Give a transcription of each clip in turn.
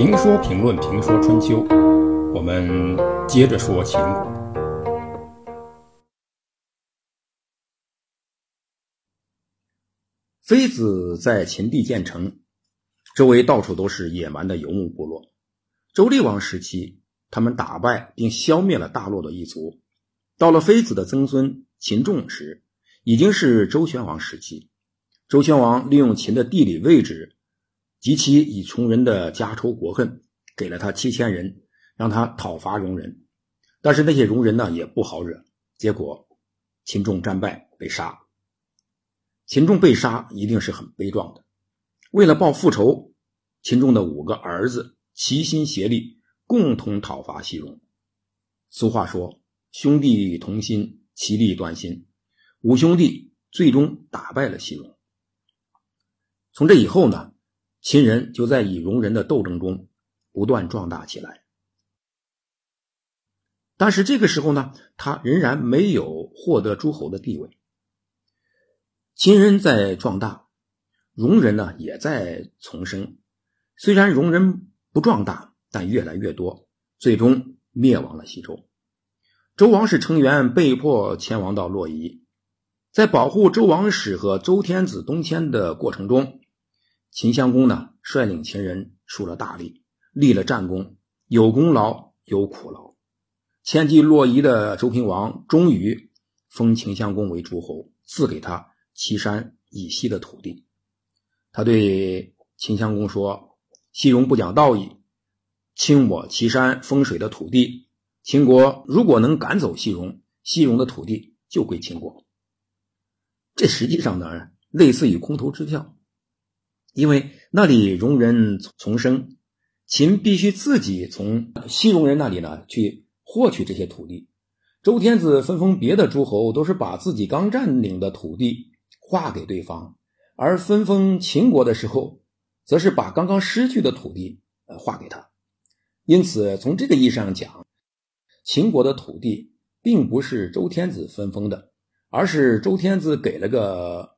评说评论评说春秋，我们接着说秦国。妃子在秦地建成，周围到处都是野蛮的游牧部落。周厉王时期，他们打败并消灭了大洛的一族。到了妃子的曾孙秦仲时，已经是周宣王时期。周宣王利用秦的地理位置及其以从人的家仇国恨，给了他七千人，让他讨伐戎人。但是那些戎人呢，也不好惹。结果秦仲战败被杀。秦仲被杀，一定是很悲壮的。为了报复仇，秦仲的五个儿子齐心协力，共同讨伐西戎。俗话说：“兄弟同心，其利断金。”五兄弟最终打败了西戎。从这以后呢，秦人就在与戎人的斗争中不断壮大起来。但是这个时候呢，他仍然没有获得诸侯的地位。秦人在壮大，戎人呢也在丛生。虽然戎人不壮大，但越来越多，最终灭亡了西周。周王室成员被迫迁亡到洛邑。在保护周王室和周天子东迁的过程中，秦襄公呢率领秦人出了大力，立了战功，有功劳有苦劳。迁居洛邑的周平王终于封秦襄公为诸侯，赐给他。岐山以西的土地，他对秦襄公说：“西戎不讲道义，侵我岐山风水的土地。秦国如果能赶走西戎，西戎的土地就归秦国。”这实际上呢，类似于空头支票，因为那里戎人丛生，秦必须自己从西戎人那里呢去获取这些土地。周天子分封别的诸侯，都是把自己刚占领的土地。划给对方，而分封秦国的时候，则是把刚刚失去的土地呃划给他。因此，从这个意义上讲，秦国的土地并不是周天子分封的，而是周天子给了个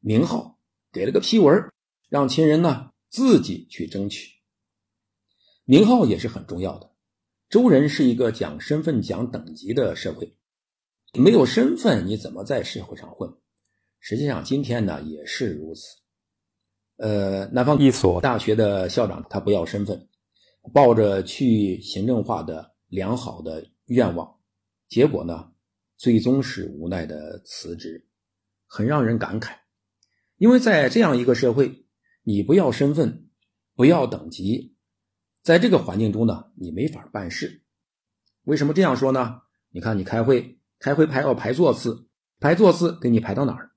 名号，给了个批文，让秦人呢自己去争取。名号也是很重要的。周人是一个讲身份、讲等级的社会，没有身份，你怎么在社会上混？实际上，今天呢也是如此。呃，南方一所大学的校长他不要身份，抱着去行政化的良好的愿望，结果呢，最终是无奈的辞职，很让人感慨。因为在这样一个社会，你不要身份，不要等级，在这个环境中呢，你没法办事。为什么这样说呢？你看，你开会，开会排要排座次，排座次给你排到哪儿？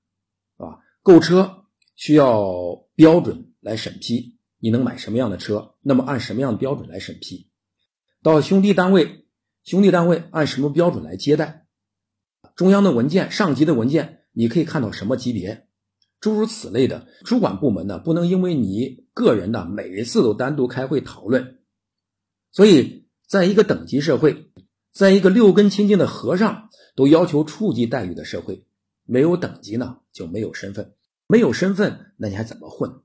购车需要标准来审批，你能买什么样的车？那么按什么样的标准来审批？到兄弟单位，兄弟单位按什么标准来接待？中央的文件、上级的文件，你可以看到什么级别？诸如此类的主管部门呢，不能因为你个人呢每一次都单独开会讨论。所以，在一个等级社会，在一个六根清净的和尚都要求初级待遇的社会，没有等级呢，就没有身份。没有身份，那你还怎么混？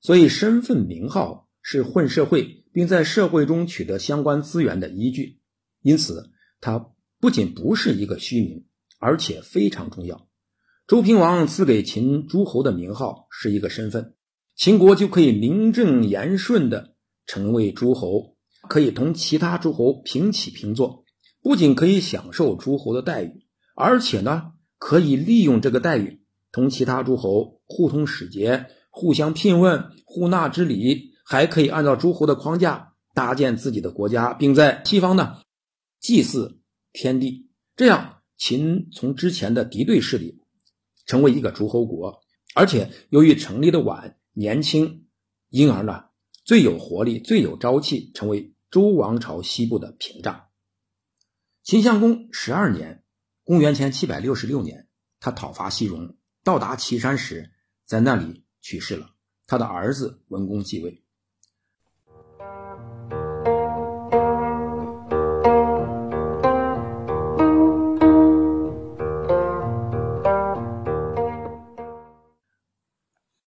所以，身份名号是混社会并在社会中取得相关资源的依据。因此，它不仅不是一个虚名，而且非常重要。周平王赐给秦诸侯的名号是一个身份，秦国就可以名正言顺的成为诸侯，可以同其他诸侯平起平坐，不仅可以享受诸侯的待遇，而且呢，可以利用这个待遇。同其他诸侯互通使节，互相聘问，互纳之礼，还可以按照诸侯的框架搭建自己的国家，并在西方呢祭祀天地。这样，秦从之前的敌对势力成为一个诸侯国，而且由于成立的晚、年轻，因而呢最有活力、最有朝气，成为周王朝西部的屏障。秦襄公十二年（公元前七百六十六年），他讨伐西戎。到达岐山时，在那里去世了。他的儿子文公继位。